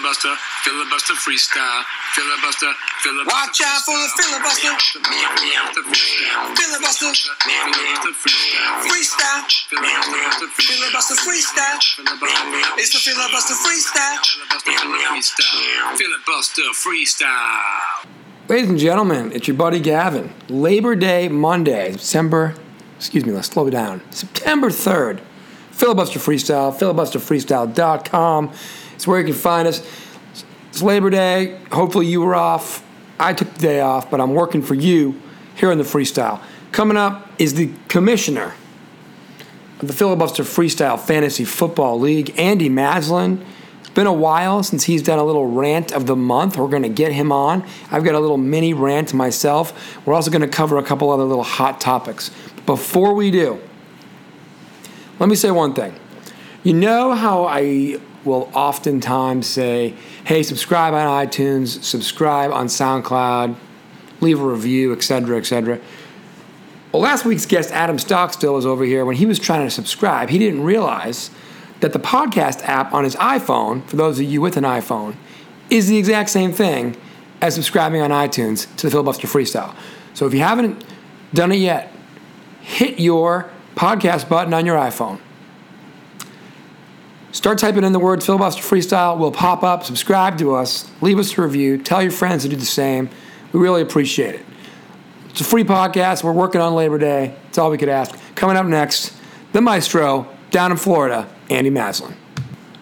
filibuster, filibuster freestyle, filibuster, filibuster. Watch out for the filibuster. Filibuster, filibuster freestyle, Freestyle. filibuster freestyle, Filibuster freestyle. It's the filibuster freestyle. filibuster freestyle, filibuster freestyle. Ladies and gentlemen, it's your buddy Gavin. Labor Day Monday, December, excuse me, let's slow it down. September 3rd. Filibuster Freestyle, filibusterfreestyle.com. It's where you can find us. It's Labor Day. Hopefully you were off. I took the day off, but I'm working for you here in the freestyle. Coming up is the commissioner of the Filibuster Freestyle Fantasy Football League, Andy Maslin. It's been a while since he's done a little rant of the month. We're going to get him on. I've got a little mini rant myself. We're also going to cover a couple other little hot topics. Before we do, let me say one thing. You know how I will oftentimes say, hey, subscribe on iTunes, subscribe on SoundCloud, leave a review, etc., etc. Well, last week's guest, Adam Stockstill, was over here. When he was trying to subscribe, he didn't realize that the podcast app on his iPhone, for those of you with an iPhone, is the exact same thing as subscribing on iTunes to the Filibuster Freestyle. So if you haven't done it yet, hit your podcast button on your iPhone. Start typing in the word filibuster freestyle. We'll pop up. Subscribe to us. Leave us a review. Tell your friends to do the same. We really appreciate it. It's a free podcast. We're working on Labor Day. That's all we could ask. Coming up next, the maestro down in Florida, Andy Maslin.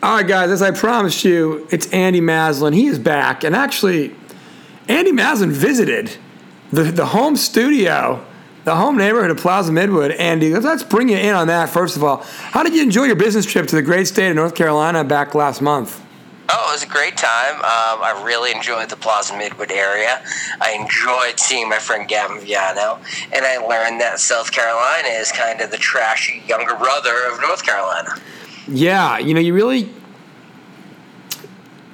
All right, guys, as I promised you, it's Andy Maslin. He is back. And actually, Andy Maslin visited the, the home studio, the home neighborhood of Plaza Midwood. Andy, let's, bring you in on that, first of all. How did you enjoy your business trip to the great state of North Carolina back last month? Oh, it was a great time. Um, I really enjoyed the Plaza Midwood area. I enjoyed seeing my friend Gavin Viano, and I learned that South Carolina is kind of the trashy younger brother of North Carolina. Yeah, you know, you really.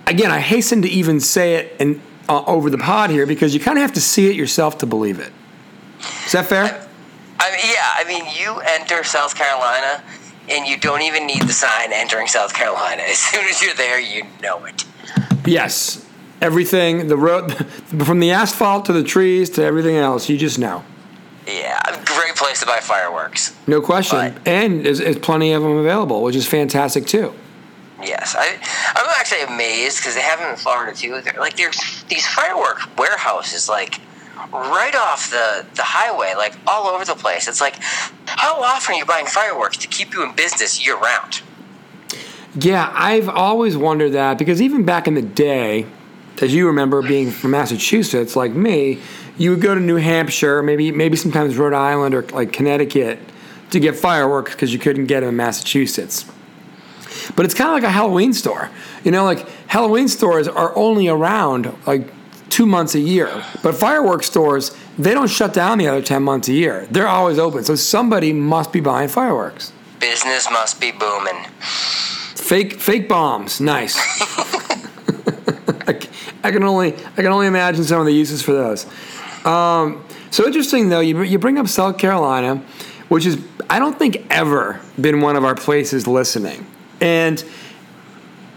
Again, I hasten to even say it and uh, over the pod here because you kind of have to see it yourself to believe it. Is that fair? I mean, yeah, I mean, you enter South Carolina, and you don't even need the sign entering South Carolina. As soon as you're there, you know it. Yes. Everything, the road, from the asphalt to the trees to everything else, you just know. Yeah, great place to buy fireworks. No question. Right. And there's, there's plenty of them available, which is fantastic too. Yes, I, I'm actually amazed because they have them in Florida too. They're, like there's these fireworks warehouses like right off the, the highway, like all over the place. It's like, how often are you buying fireworks to keep you in business year round? Yeah, I've always wondered that because even back in the day, as you remember being from Massachusetts, like me, you would go to New Hampshire, maybe maybe sometimes Rhode Island or like Connecticut to get fireworks because you couldn't get them in Massachusetts. But it's kind of like a Halloween store. You know, like Halloween stores are only around like two months a year, but fireworks stores they don't shut down the other ten months a year. They're always open. So somebody must be buying fireworks. Business must be booming. Fake fake bombs, nice. I, I can only I can only imagine some of the uses for those. Um, so interesting though, you you bring up South Carolina, which is I don't think ever been one of our places listening, and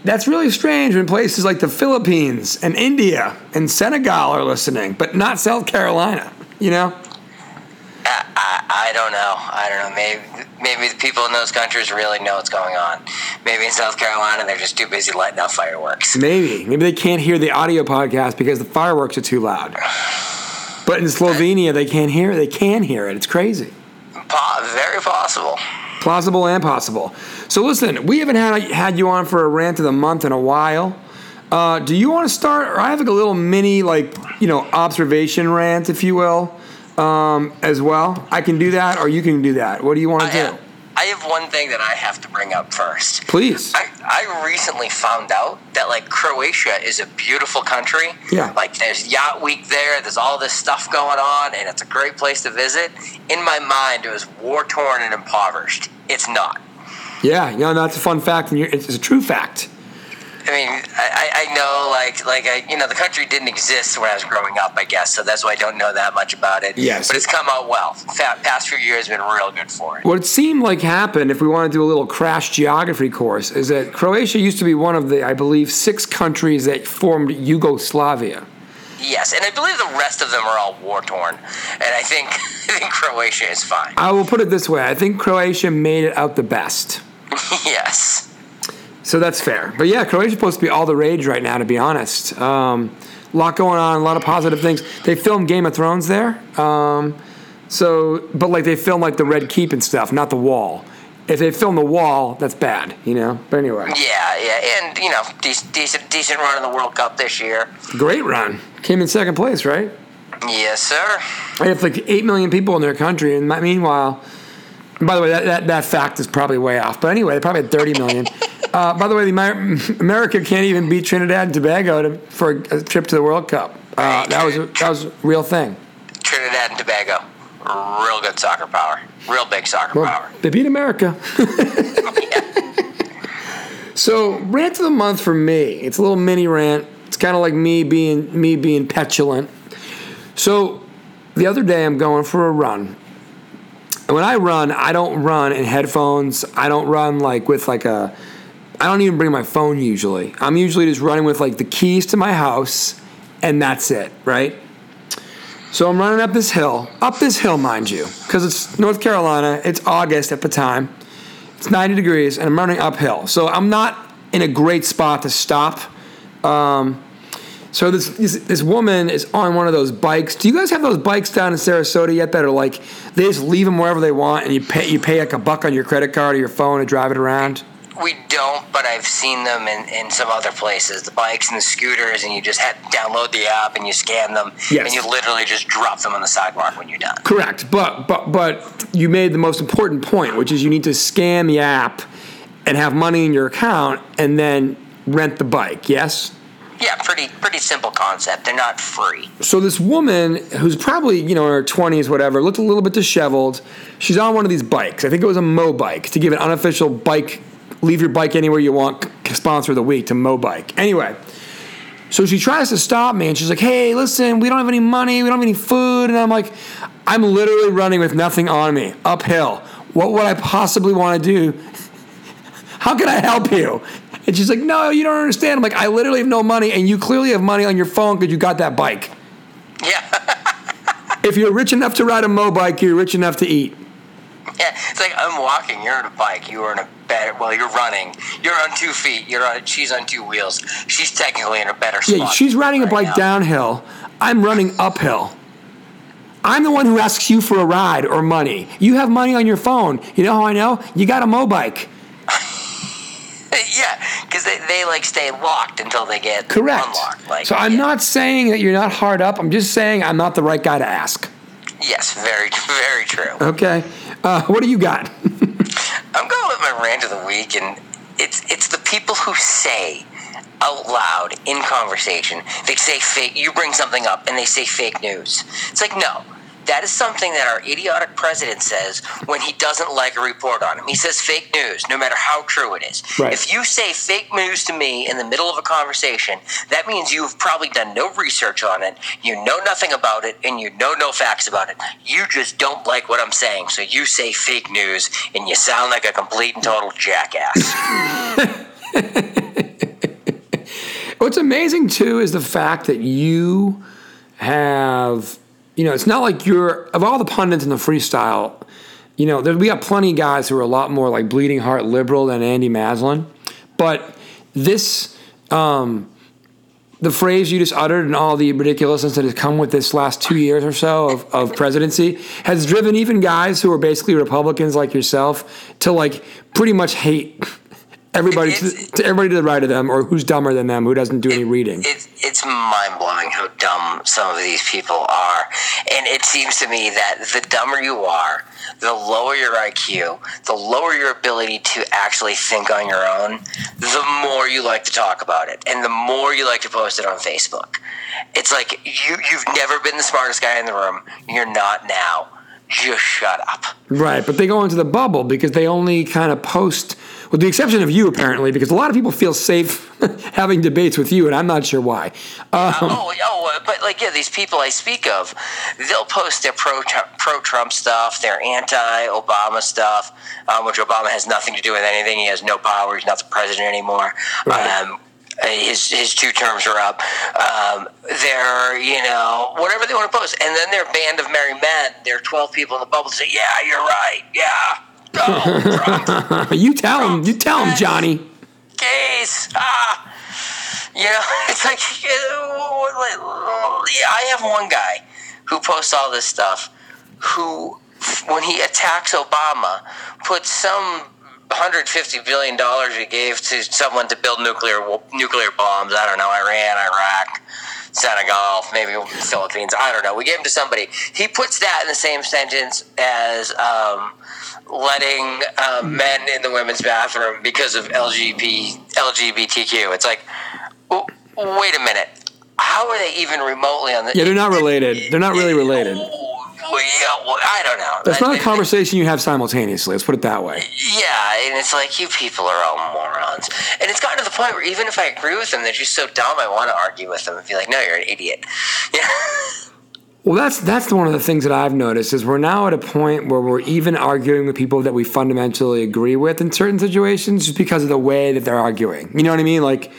that's really strange when places like the Philippines and India and Senegal are listening, but not South Carolina. You know? I, I, I don't know. I don't know. Maybe maybe the people in those countries really know what's going on. Maybe in South Carolina they're just too busy lighting up fireworks. Maybe. Maybe they can't hear the audio podcast because the fireworks are too loud. But in Slovenia, they can't hear it. They can hear it. It's crazy. Po- very possible. Plausible and possible. So listen, we haven't had had you on for a rant of the month in a while. Uh, do you want to start? Or I have like a little mini, like you know, observation rant, if you will, um, as well. I can do that, or you can do that. What do you want I to do? have, I have one thing that I have to bring up first. Please. I, I recently found out that like Croatia is a beautiful country. Yeah. Like there's yacht week there. There's all this stuff going on, and it's a great place to visit. In my mind, it was war torn and impoverished. It's not. Yeah, you know, that's a fun fact, and it's a true fact. I mean, I, I know, like, like I, you know, the country didn't exist when I was growing up, I guess, so that's why I don't know that much about it. Yes. but it's come out well. Fa- past few years have been real good for it. What it seemed like happened, if we want to do a little crash geography course, is that Croatia used to be one of the, I believe, six countries that formed Yugoslavia. Yes, and I believe the rest of them are all war torn, and I think I think Croatia is fine. I will put it this way I think Croatia made it out the best. yes. So that's fair. But yeah, Croatia's supposed to be all the rage right now, to be honest. Um, a lot going on, a lot of positive things. They filmed Game of Thrones there. Um, so, but like they filmed like the Red Keep and stuff, not the wall. If they film the wall, that's bad, you know? But anyway, Yeah, yeah, and you know, decent, decent, decent run in the World Cup this year. great run. Came in second place, right? Yes, sir. They have like 8 million people in their country. And meanwhile, by the way, that, that, that fact is probably way off. But anyway, they probably had 30 million. uh, by the way, the Amer- America can't even beat Trinidad and Tobago to, for a, a trip to the World Cup. Uh, that was a, that was a real thing. Trinidad and Tobago, real good soccer power, real big soccer Well, power. they beat America. so rant of the month for me. It's a little mini rant. It's kind of like me being me being petulant. So the other day I'm going for a run. When I run, I don't run in headphones. I don't run like with like a I don't even bring my phone usually. I'm usually just running with like the keys to my house and that's it, right? So I'm running up this hill, up this hill, mind you, because it's North Carolina. It's August at the time. It's 90 degrees, and I'm running uphill. So I'm not in a great spot to stop. Um, so this, this this woman is on one of those bikes. Do you guys have those bikes down in Sarasota yet that are like they just leave them wherever they want, and you pay you pay like a buck on your credit card or your phone to drive it around? We don't, but I've seen them in, in some other places. The bikes and the scooters, and you just have download the app and you scan them, Yes. and you literally just drop them on the sidewalk when you're done. Correct, but but but you made the most important point, which is you need to scan the app and have money in your account, and then rent the bike. Yes. Yeah, pretty pretty simple concept. They're not free. So this woman, who's probably you know in her twenties, whatever, looked a little bit disheveled. She's on one of these bikes. I think it was a Mobike to give an unofficial bike, leave your bike anywhere you want sponsor of the week to Mobike. Anyway, so she tries to stop me, and she's like, "Hey, listen, we don't have any money, we don't have any food," and I'm like, "I'm literally running with nothing on me uphill. What would I possibly want to do? How can I help you?" And she's like, "No, you don't understand." I'm like, "I literally have no money, and you clearly have money on your phone because you got that bike." Yeah, If you're rich enough to ride a Mobike, you're rich enough to eat. yeah. It's like I'm walking. You're on a bike. You are in a better. Well, you're running. You're on two feet. You're on. She's on two wheels. She's technically in a better spot. Yeah, she's riding a right bike now. downhill. I'm running uphill. I'm the one who asks you for a ride or money. You have money on your phone. You know how I know? You got a Mobike. yeah, because they, they like stay locked until they get Correct. unlocked. Like, so I'm yeah. not saying that you're not hard up. I'm just saying I'm not the right guy to ask. Yes, very very true. Okay. Uh, what do you got? I'm going with my rant of the week, and it's it's the people who say out loud in conversation. They say fake. You bring something up, and they say fake news. It's like no. That is something that our idiotic president says when he doesn't like a report on him. He says fake news, no matter how true it is. Right. If you say fake news to me in the middle of a conversation, that means you've probably done no research on it, you know nothing about it, and you know no facts about it. You just don't like what I'm saying, so you say fake news, and you sound like a complete and total jackass. What's amazing too is the fact that you have, you know, it's not like you're of all the pundits in the freestyle. You know, there, we got plenty of guys who are a lot more like bleeding heart liberal than Andy Maslin, but this, um, the phrase you just uttered and all the ridiculousness that has come with this last two years or so of, of presidency has driven even guys who are basically Republicans like yourself to like pretty much hate everybody to, to everybody to the right of them or who's dumber than them who doesn't do any reading. It's it's mind blowing how dumb some of these people are, and it seems to me that the dumber you are, the lower your IQ, the lower your ability to actually think on your own, the more you like to talk about it, and the more you like to post it on Facebook. It's like you you've never been the smartest guy in the room. You're not now. Just shut up. Right, but they go into the bubble because they only kind of post With the exception of you, apparently, because a lot of people feel safe having debates with you, and I'm not sure why. Um, oh, oh, uh, but like, yeah, these people I speak of, they'll post their pro pro Trump stuff, their anti Obama stuff, um, which Obama has nothing to do with anything. He has no power. He's not the president anymore. Right. Um, his his two terms are up. Um, they're you know whatever they want to post, and then their band of merry men. There are twelve people in the bubble say, "Yeah, you're right. Yeah, you tell him, you tell him, Johnny. gays. Ah, you know, it's like, yeah, I have one guy who posts all this stuff who, when he attacks Obama, puts some 150 billion dollars he gave to someone to build nuclear nuclear bombs. I don't know, Iran, Iraq. Senegal, maybe Philippines. I don't know. We gave him to somebody. He puts that in the same sentence as um, letting um, men in the women's bathroom because of LGBT, LGBTQ. It's like, w- wait a minute. How are they even remotely on the? Yeah, they're not related. They're not really related. Well, yeah, well, I don't know. That's not a conversation you have simultaneously. Let's put it that way. Yeah, and it's like you people are all morons. And it's gotten to the point where even if I agree with them, they're just so dumb. I want to argue with them and be like, "No, you're an idiot." Yeah. Well, that's that's one of the things that I've noticed is we're now at a point where we're even arguing with people that we fundamentally agree with in certain situations just because of the way that they're arguing. You know what I mean? Like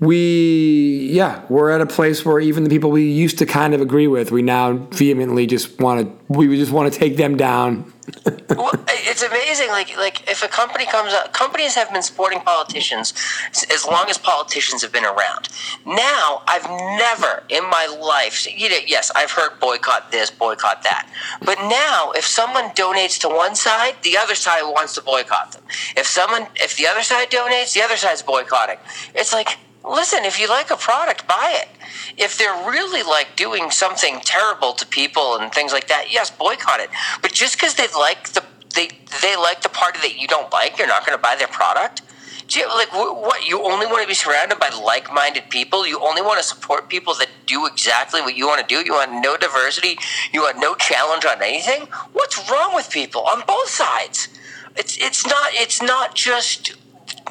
we yeah we're at a place where even the people we used to kind of agree with we now vehemently just want to we just want to take them down well, it's amazing. Like, like if a company comes up companies have been supporting politicians as long as politicians have been around. Now, I've never in my life, you know, yes, I've heard boycott this, boycott that. But now, if someone donates to one side, the other side wants to boycott them. If someone, if the other side donates, the other side's boycotting. It's like, listen, if you like a product, buy it. If they're really like doing something terrible to people and things like that, yes, boycott it. But just because they like the they they like the party that you don't like, you're not going to buy their product. Like what? You only want to be surrounded by like-minded people. You only want to support people that do exactly what you want to do. You want no diversity. You want no challenge on anything. What's wrong with people on both sides? It's it's not it's not just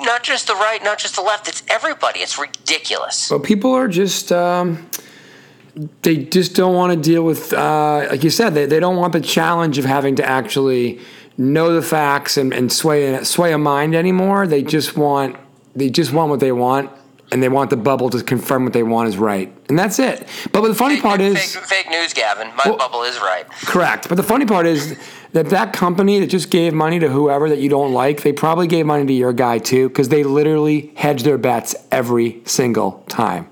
not just the right, not just the left. It's everybody. It's ridiculous. But people are just. Um, they just don't want to deal with, uh, like you said, they, they don't want the challenge of having to actually know the facts and, and sway sway a mind anymore. They just want they just want what they want, and they want the bubble to confirm what they want is right, and that's it. But the funny fake, part is fake, fake news, Gavin. My Well- bubble is right. Correct. But the funny part is that that company that just gave money to whoever that you don't like, they probably gave money to your guy too, because they literally hedge their bets every single time.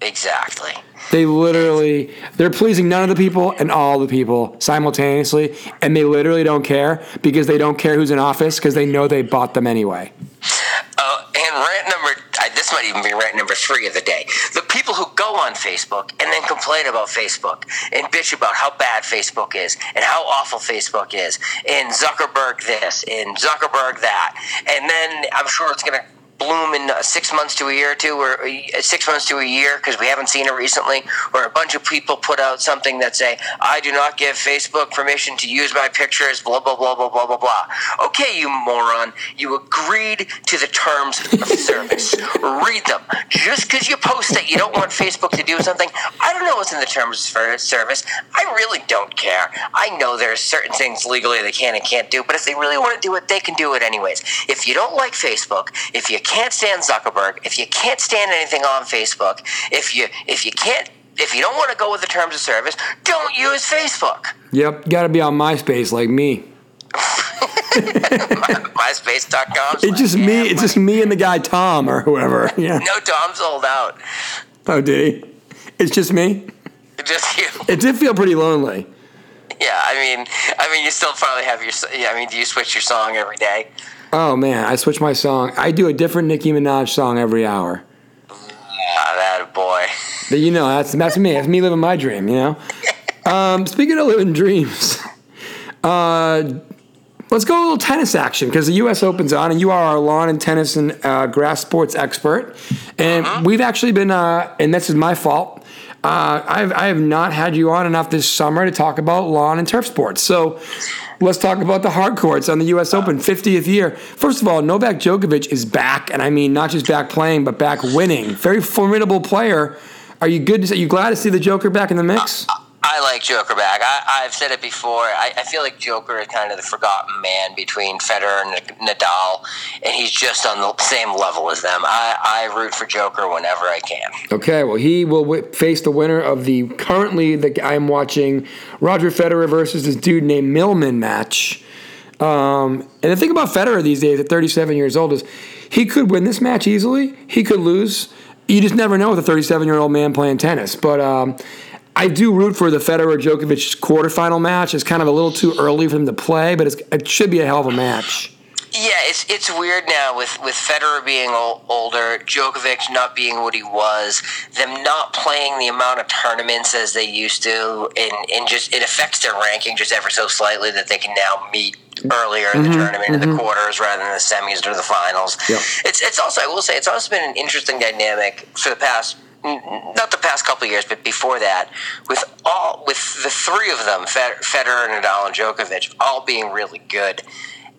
Exactly. They literally, they're pleasing none of the people and all the people simultaneously, and they literally don't care because they don't care who's in office because they know they bought them anyway. Uh, and rant number, uh, might even be rant number three of the day. The people who go on Facebook and then complain about Facebook and bitch about how bad Facebook is and how awful Facebook is, and Zuckerberg this and Zuckerberg that, and then I'm sure it's going to bloom in uh, six months to a year or two, or uh, six months to a year, because we haven't seen it recently, where a bunch of people put out something that say, I do not give Facebook permission to use my pictures, blah, blah, blah, blah, blah, blah, blah. Okay, you moron, you agreed to the terms of service. Read them. Just because you post that you don't want Facebook to do something, I don't know what's in the terms of service. I really don't care. I know there's certain things legally they can and can't do, but if they really want to do it, they can do it anyways. If you don't like Facebook, if you can't stand Zuckerberg, if you can't stand anything on Facebook, if you if you can't if you don't want to go with the terms of service, don't use Facebook. Yep, got to be on MySpace like me. MySpace.com. It's just me. It's just me and the guy Tom or whoever. Yeah. No, Tom sold out. Oh, did he? It's just me. Just you. It did feel pretty lonely. Yeah, I mean, I mean, you still probably have your. I mean, do you switch your song every day? Oh man, I switch my song. I do a different Nicki Minaj song every hour. Ah, that boy. But you know, that's that's me. That's me living my dream. You know. Um, speaking of living dreams, uh, let's go a little tennis action because the U.S. Open's on, and you are our lawn and tennis and uh, grass sports expert. And we've actually been, uh, and this is my fault. Uh, I've, I have not had you on enough this summer to talk about lawn and turf sports. So let's talk about the hard courts on the U.S. Open 50th year. First of all, Novak Djokovic is back, and I mean not just back playing, but back winning. Very formidable player. Are you good? To, are you glad to see the Joker back in the mix? I like Joker back. I, I've said it before. I, I feel like Joker is kind of the forgotten man between Federer and Nadal, and he's just on the same level as them. I, I root for Joker whenever I can. Okay, well, he will w- face the winner of the currently the I'm watching Roger Federer versus this dude named Millman match. Um, and the thing about Federer these days at 37 years old is he could win this match easily. He could lose. You just never know with a 37 year old man playing tennis. But um, I do root for the Federer Djokovic quarterfinal match. It's kind of a little too early for them to play, but it should be a hell of a match. Yeah, it's it's weird now with with Federer being old, older, Djokovic not being what he was, them not playing the amount of tournaments as they used to, and and just it affects their ranking just ever so slightly that they can now meet earlier in the mm-hmm, tournament mm-hmm. in the quarters rather than the semis or the finals. Yeah. It's it's also I will say it's also been an interesting dynamic for the past not the past couple years, but before that, with all with the three of them, Federer, Nadal, and Djokovic, all being really good,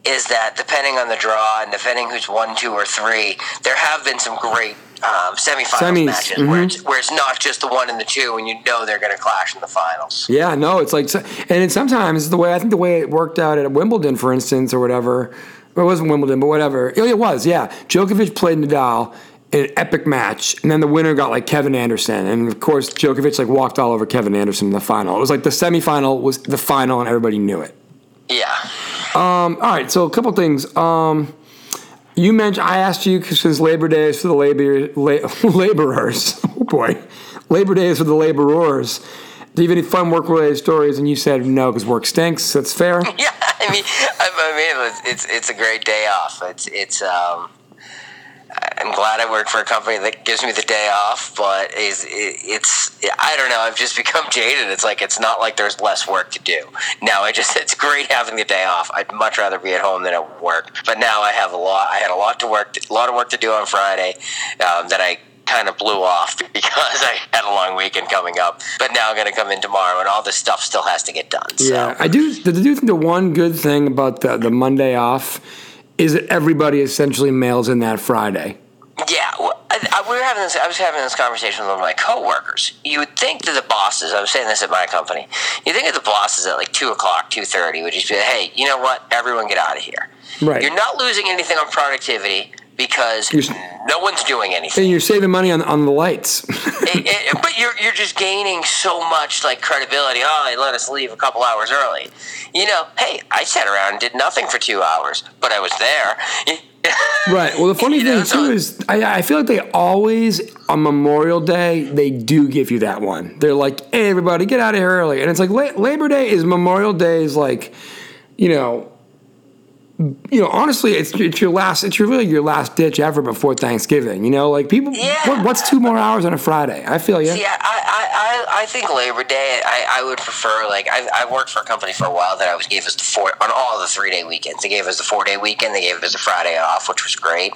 is that depending on the draw and depending who's one, two, or three, there have been some great um, semifinals Semis, matches mm-hmm. where, it's, where it's not just the one and the two, and you know they're going to clash in the finals. Yeah, no, it's like, and sometimes the way I think the way it worked out at Wimbledon, for instance, or whatever. It wasn't Wimbledon, but whatever. It was, yeah. Djokovic played Nadal an epic match, and then the winner got like Kevin Anderson, and of course Djokovic like walked all over Kevin Anderson in the final. It was like the semifinal was the final, and everybody knew it. Yeah. Um, all right, so a couple things. Um, you mentioned I asked you since Labor Day is for the labor la- laborers. Oh boy, Labor Day is for the laborers. Do you have any fun work related stories? And you said no because work stinks. That's fair. Yeah, I mean, I mean, it's it's a great day off. It's it's um, I'm glad I work for a company that gives me the day off, but is it's I don't know. I've just become jaded. It's like it's not like there's less work to do. Now I just it's great having the day off. I'd much rather be at home than at work. But now I have a lot. I had a lot to work, a lot of work to do on Friday um, that I kind of blew off because I had a long weekend coming up. But now I'm going to come in tomorrow, and all this stuff still has to get done. So. Yeah, I do. I do think the one good thing about the, the Monday off is that everybody essentially mails in that Friday. Yeah, well, I, I, we were having this. I was having this conversation with one of my coworkers. You would think that the bosses. I was saying this at my company. You think of the bosses at like two o'clock, two thirty, would just be, hey, you know what? Everyone get out of here. Right. You're not losing anything on productivity because you're, no one's doing anything. And you're saving money on, on the lights. it, it, but you're, you're just gaining so much like credibility. Oh, they let us leave a couple hours early. You know, hey, I sat around and did nothing for two hours, but I was there. right. Well, the funny you thing know, too so, is, I, I feel like they always on Memorial Day they do give you that one. They're like, "Hey, everybody, get out of here early," and it's like Labor Day is Memorial Day is like, you know, you know, honestly, it's it's your last, it's your really your last ditch ever before Thanksgiving. You know, like people, yeah. what, what's two more hours on a Friday? I feel you. See, I, I, I, I think Labor Day, I, I would prefer like I, I worked for a company for a while that I was gave us the four on all the three day weekends. They gave us the four day weekend. They gave us a Friday off, which was great.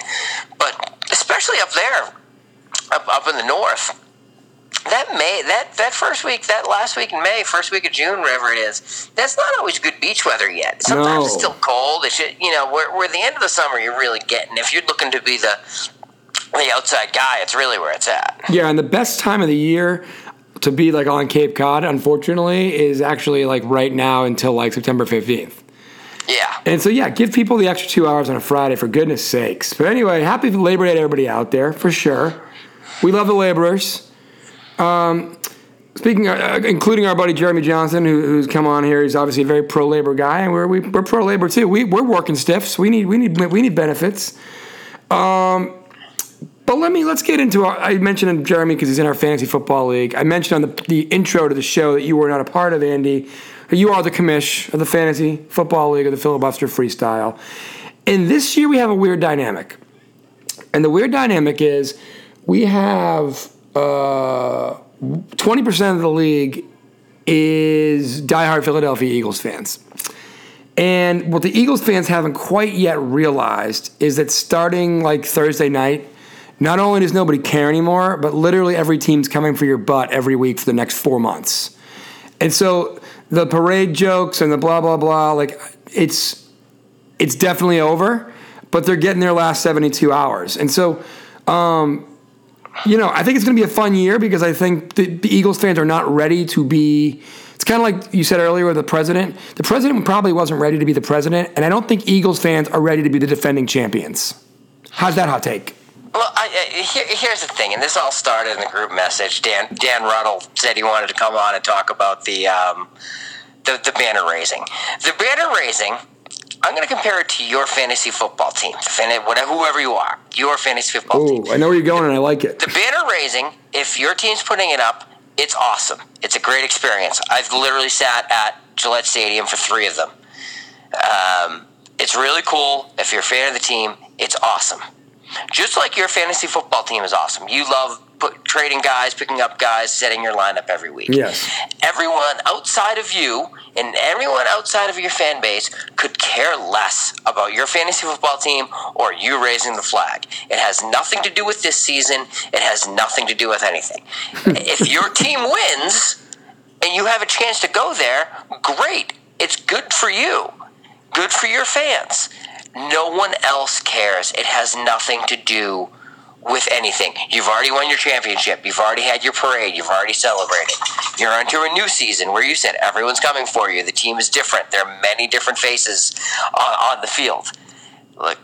But especially up there, up up in the north that May, that that first week, that last week in May, first week of June, wherever it is, that's not always good beach weather yet. Sometimes no. it's still cold. It's you know, where, where the end of the summer you're really getting. If you're looking to be the the outside guy, it's really where it's at. Yeah, and the best time of the year to be like on Cape Cod, unfortunately, is actually like right now until like September fifteenth. Yeah. And so, yeah, give people the extra two hours on a Friday, for goodness sakes. But anyway, happy Labor Day to everybody out there, for sure. We love the laborers. Um, speaking, uh, including our buddy Jeremy Johnson, who, who's come on here, he's obviously a very pro labor guy, and we're we, are we are pro labor too. We we're working stiffs. We need we need we need benefits. Um, but let me let's get into our. I mentioned Jeremy because he's in our fantasy football league. I mentioned on the the intro to the show that you were not a part of, Andy. You are the commish of the fantasy football league of the filibuster freestyle. And this year we have a weird dynamic. And the weird dynamic is we have uh, twenty percent of the league is diehard Philadelphia Eagles fans. And what the Eagles fans haven't quite yet realized is that starting like Thursday night, not only does nobody care anymore, but literally every team's coming for your butt every week for the next four months. And so the parade jokes and the blah blah blah, like it's it's definitely over, but they're getting their last 72 hours. And so um, you know, I think it's going to be a fun year because I think the, the Eagles fans are not ready to be. It's kind of like you said earlier with the president. The president probably wasn't ready to be the president, and I don't think Eagles fans are ready to be the defending champions. How's that hot take? Well, I, I, here, here's the thing, and this all started in the group message. Dan Dan Ruddle said he wanted to come on and talk about the um, the, the banner raising. The banner raising. I'm going to compare it to your fantasy football team, whatever, whoever you are, your fantasy football Ooh, team. I know where you're going, and I like it. The banner raising, if your team's putting it up, it's awesome. It's a great experience. I've literally sat at Gillette Stadium for three of them. Um, it's really cool. If you're a fan of the team, it's awesome. Just like your fantasy football team is awesome. You love trading guys, picking up guys, setting your lineup every week. Yes. Everyone outside of you and everyone outside of your fan base could care less about your fantasy football team or you raising the flag. It has nothing to do with this season. It has nothing to do with anything. if your team wins and you have a chance to go there, great. It's good for you. Good for your fans. No one else cares. It has nothing to do with anything. You've already won your championship. You've already had your parade. You've already celebrated. You're into a new season where you said everyone's coming for you. The team is different. There are many different faces on, on the field. Like,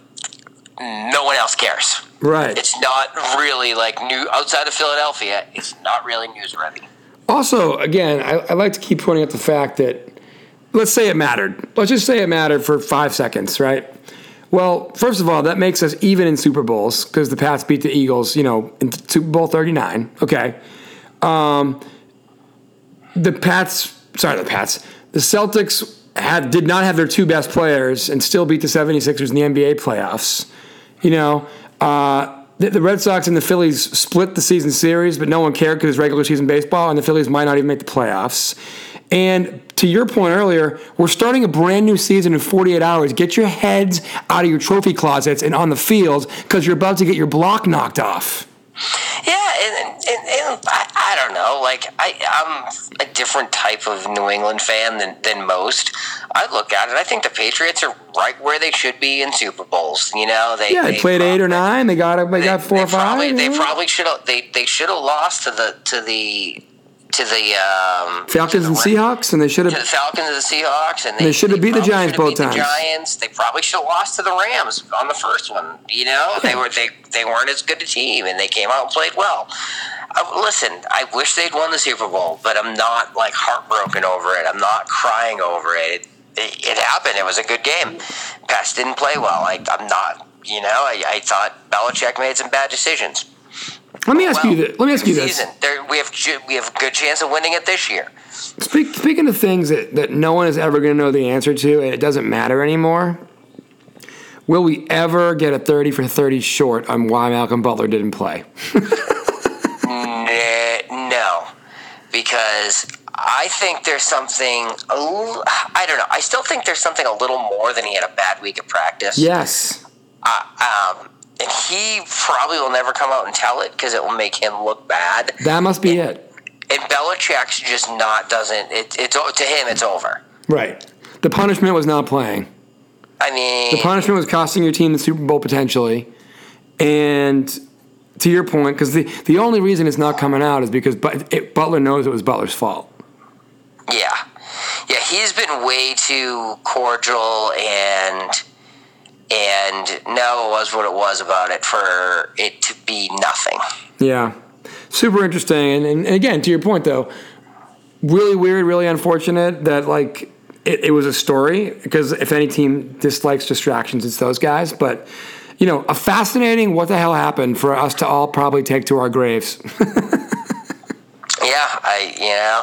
no one else cares. Right. It's not really like new outside of Philadelphia. It's not really newsworthy. Also, again, I, I like to keep pointing out the fact that let's say it mattered. Let's just say it mattered for five seconds, right? Well, first of all, that makes us even in Super Bowls because the Pats beat the Eagles, you know, in Super Bowl 39. Okay. Um, the Pats, sorry, the Pats, the Celtics had did not have their two best players and still beat the 76ers in the NBA playoffs. You know, uh, the, the Red Sox and the Phillies split the season series, but no one cared because it's regular season baseball, and the Phillies might not even make the playoffs. And to your point earlier, we're starting a brand new season in 48 hours. Get your heads out of your trophy closets and on the field because you're about to get your block knocked off. Yeah, and, and, and I, I, don't know. Like I, I'm a different type of New England fan than, than most. I look at it. I think the Patriots are right where they should be in Super Bowls. You know, they yeah, they, they played probably, eight or nine. They got they, they got four they or five. Probably, they probably should have. They they should have lost to the to the to the um, Falcons and Seahawks, and they should have to the Falcons and the Seahawks, and they, they should have beat the Giants both times. The Giants. They probably should have lost to the Rams on the first one. You know, they were they they weren't as good a team, and they came out and played well. Uh, listen, I wish they'd won the Super Bowl, but I'm not like heartbroken over it. I'm not crying over it. It, it happened. It was a good game. Pats didn't play well. I, I'm not. You know, I, I thought Belichick made some bad decisions. Let me ask well, you this. Let me ask you this. There, we have we have a good chance of winning it this year. Speak, speaking of things that, that no one is ever going to know the answer to, and it doesn't matter anymore. Will we ever get a thirty for thirty short on why Malcolm Butler didn't play? no, because I think there's something. I don't know. I still think there's something a little more than he had a bad week of practice. Yes. Uh, um, and he probably will never come out and tell it because it will make him look bad. That must be and, it. And Belichick's just not doesn't. It, it's to him. It's over. Right. The punishment was not playing. I mean, the punishment was costing your team the Super Bowl potentially, and to your point, because the the only reason it's not coming out is because it, Butler knows it was Butler's fault. Yeah, yeah, he's been way too cordial and and no, it was what it was about it for it to be nothing. Yeah, super interesting, and, and, and again, to your point though, really weird, really unfortunate that like it, it was a story because if any team dislikes distractions, it's those guys. But you know, a fascinating what the hell happened for us to all probably take to our graves. yeah, I you know.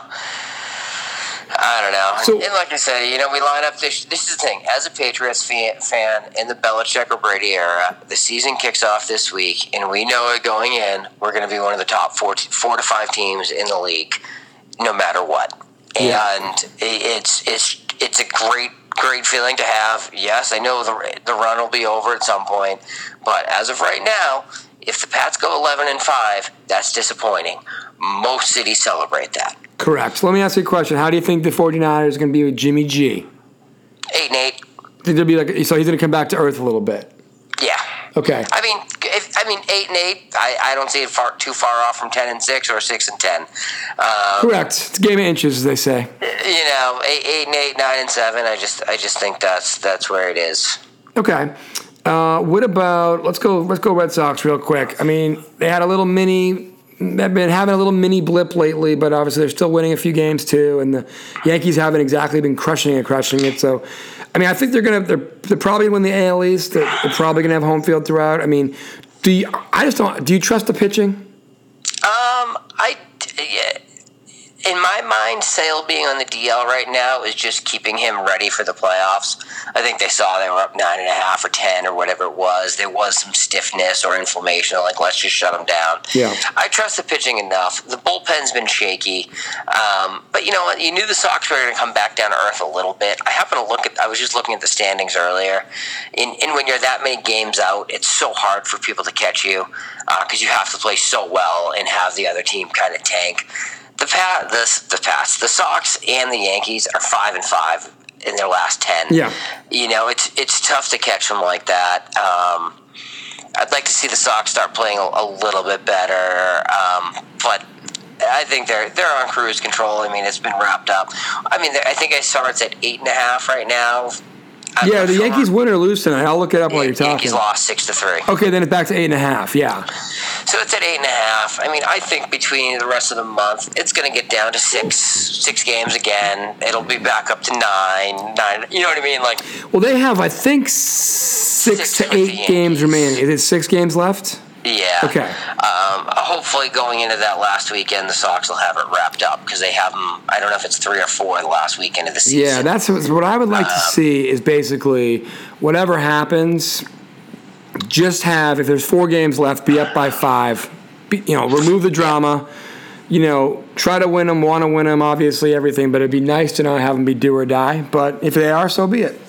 I don't know. So, and like I said, you know, we line up this. This is the thing. As a Patriots fan in the Belichick or Brady era, the season kicks off this week, and we know it going in. We're going to be one of the top four, four to five teams in the league, no matter what. Yeah. And it's it's it's a great great feeling to have. Yes, I know the the run will be over at some point, but as of right now, if the Pats go 11 and 5, that's disappointing. Most cities celebrate that. Correct. So let me ask you a question. How do you think the 49ers are going to be with Jimmy G? 8 and 8. Think they'll be like so he's going to come back to earth a little bit. Yeah. Okay. I mean, if, I mean, eight and eight. I, I don't see it far too far off from ten and six or six and ten. Um, Correct. It's a game of inches, as they say. you know, eight, eight and eight, nine and seven. I just, I just think that's that's where it is. Okay. Uh, what about let's go let's go Red Sox real quick. I mean, they had a little mini they've been having a little mini blip lately, but obviously they're still winning a few games too, and the Yankees haven't exactly been crushing it, crushing it. So, I mean, I think they're gonna they're, they're probably gonna win the AL East. They're, they're probably gonna have home field throughout. I mean, do you, I just don't do you trust the pitching? Um, I, yeah, in my mind, Sale being on the DL right now is just keeping him ready for the playoffs. I think they saw they were up nine and a half or ten or whatever it was. There was some stiffness or inflammation. Like let's just shut him down. Yeah. I trust the pitching enough. The bullpen's been shaky, um, but you know what? You knew the Sox were going to come back down to earth a little bit. I happen to look at. I was just looking at the standings earlier, and, and when you're that many games out, it's so hard for people to catch you because you have to play so well and have the other team kind of tank. The pat, the the Pats, the Sox, and the Yankees are five and five in their last ten. Yeah. you know it's it's tough to catch them like that. Um, I'd like to see the Sox start playing a, a little bit better, um, but I think they're they're on cruise control. I mean, it's been wrapped up. I mean, I think I saw it's at eight and a half right now. I'm Yeah, the sure. Yankees win or lose tonight. I'll look it up while you're Yankees talking. lost six to three. Okay, then it's back to eight and a half. Yeah. So it's at eight and a half. I mean, I think between the rest of the month, it's going to get down to six, six games again. It'll be back up to nine, nine. You know what I mean? Like, Well, they have I think six, Six to eight games remaining. Is it six games left? Yeah. Okay. Um, hopefully, going into that last weekend, the Sox will have it wrapped up because they have them. I don't know if it's three or four the last weekend of the season. Yeah, that's what I would like to see is basically whatever happens, just have if there's four games left, be up by five. Be, you know, remove the drama. You know, try to win them, want to win them, obviously everything. But it'd be nice to not have them be do or die. But if they are, so be it.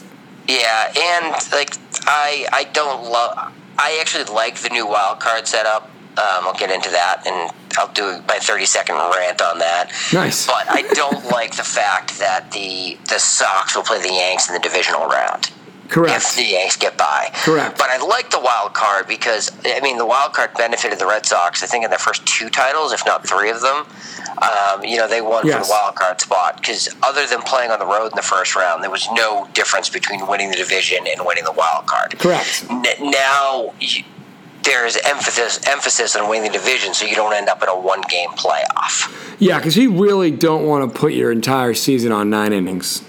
Yeah, and like I, I don't love. I actually like the new wild card setup. Um, I'll get into that, and I'll do my thirty second rant on that. Nice. But I don't like the fact that the the Sox will play the Yanks in the divisional round. Correct. If the Yanks get by. Correct. But I like the wild card because I mean the wild card benefited the Red Sox. I think in their first two titles, if not three of them. Um, you know they won for the wild card spot because other than playing on the road in the first round, there was no difference between winning the division and winning the wild card. Correct. N- now you, there's emphasis emphasis on winning the division, so you don't end up in a one game playoff. Yeah, because you really don't want to put your entire season on nine innings.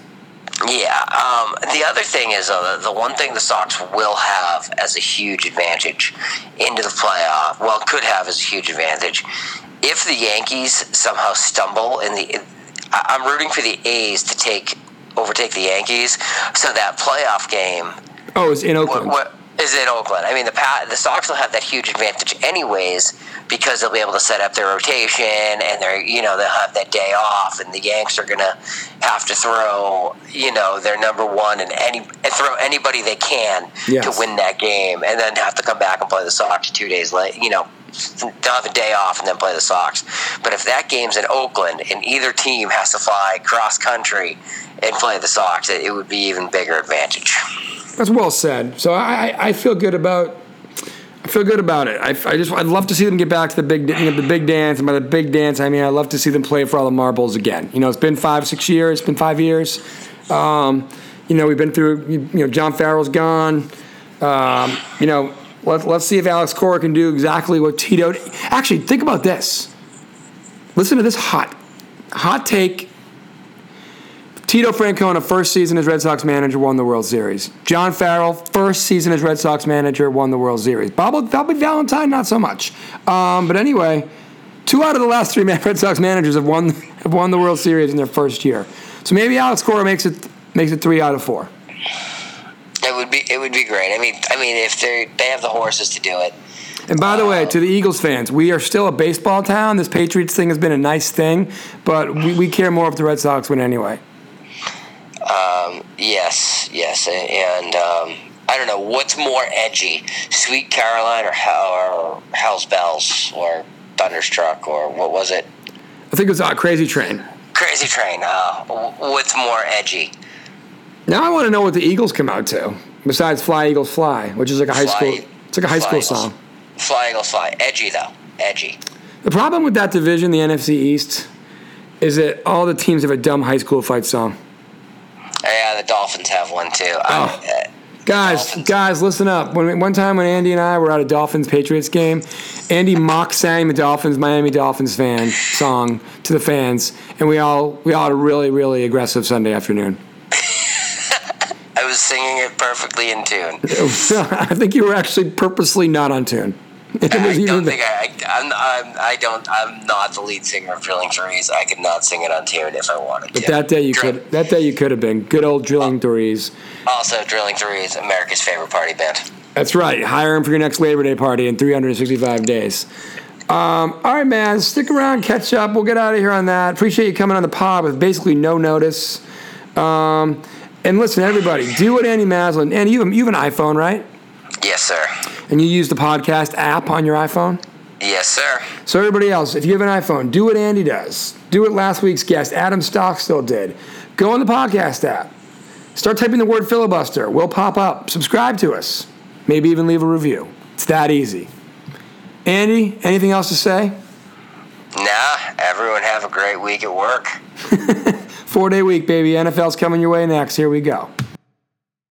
Yeah. Um, the other thing is, uh, the one thing the Sox will have as a huge advantage into the playoff, well, could have as a huge advantage, if the Yankees somehow stumble in the, I'm rooting for the A's to take overtake the Yankees, so that playoff game Oh, it's in what, Oakland. what is in Oakland. I mean, the the Sox will have that huge advantage anyways because they'll be able to set up their rotation and they're you know they'll have that day off, and the Yanks are gonna have to throw you know their number one and any and throw anybody they can Yes. to win that game, and then have to come back and play the Sox two days late. You know. They'll have a day off and then play the Sox. But if that game's in Oakland and either team has to fly cross country and play the Sox, it, it would be even bigger advantage. That's well said. So I, I- feel good about. I feel good about it. I, I just I'd love to see them get back to the big you know, the big dance. And by the big dance, I mean I'd love to see them play for all the marbles again. You know, it's been five six years. It's been five years. Um, you know, we've been through. You know, John Farrell's gone. Um, you know, let, let's see if Alex Cora can do exactly what Tito. Actually, think about this. Listen to this hot, hot take. Tito Francona, first season as Red Sox manager, won the World Series. John Farrell, first season as Red Sox manager, won the World Series. Bob, Bobby Valentine, not so much. Um, but anyway, two out of the last three Red Sox managers have won have won the World Series in their first year. So maybe Alex Cora makes it makes it three out of four. It would be it would be great. I mean, I mean, if they they have the horses to do it. And by the way, to the Eagles fans, we are still a baseball town. This Patriots thing has been a nice thing, but we, we care more if the Red Sox win anyway. Um, yes, yes, and um, I don't know what's more edgy, Sweet Caroline or or Hell's Bells or Thunderstruck or what was it? I think it was uh, Crazy Train. Crazy Train. Uh, what's more edgy? Now I want to know what the Eagles come out to, besides Fly Eagles Fly, which is like a high Fly- school. It's like a high school Eagles. song. Fly Eagles Fly. Edgy though. Edgy. The problem with that division, the NFC East, is that all the teams have a dumb high school fight song. Yeah, the Dolphins have one too. Oh. Uh, Guys, Dolphins. guys, listen up. When one time when Andy and I were at a Dolphins Patriots game, Andy mock sang the Dolphins Miami Dolphins fan song to the fans, and we all we all had a really really aggressive Sunday afternoon. I was singing it perfectly in tune. I think you were actually purposely not on tune. It I don't think I, I, I'm, I'm, I don't, I'm not the lead singer of Drilling Threes. I could not sing it on tune if I wanted but to. But that day you Drill- could that day you could have been good old drilling threes. Also, Drilling Threes, America's favorite party band. That's right. Hire him for your next Labor Day party in 365 days. Um, all right, man. Stick around, catch up. We'll get out of here on that. Appreciate you coming on the pod with basically no notice. Um, and listen, everybody, do what Andy Maslin. Andy, you have, you have an iPhone, right? Yes, sir. And you use the podcast app on your iPhone. Yes, sir. So everybody else, if you have an iPhone, do what Andy does. Do what last week's guest, Adam Stockstill, did. Go on the podcast app. Start typing the word filibuster. We'll pop up. Subscribe to us. Maybe even leave a review. It's that easy. Andy, anything else to say? Nah, everyone have a great week at work. Four day week, baby. NFL's coming your way next. Here we go.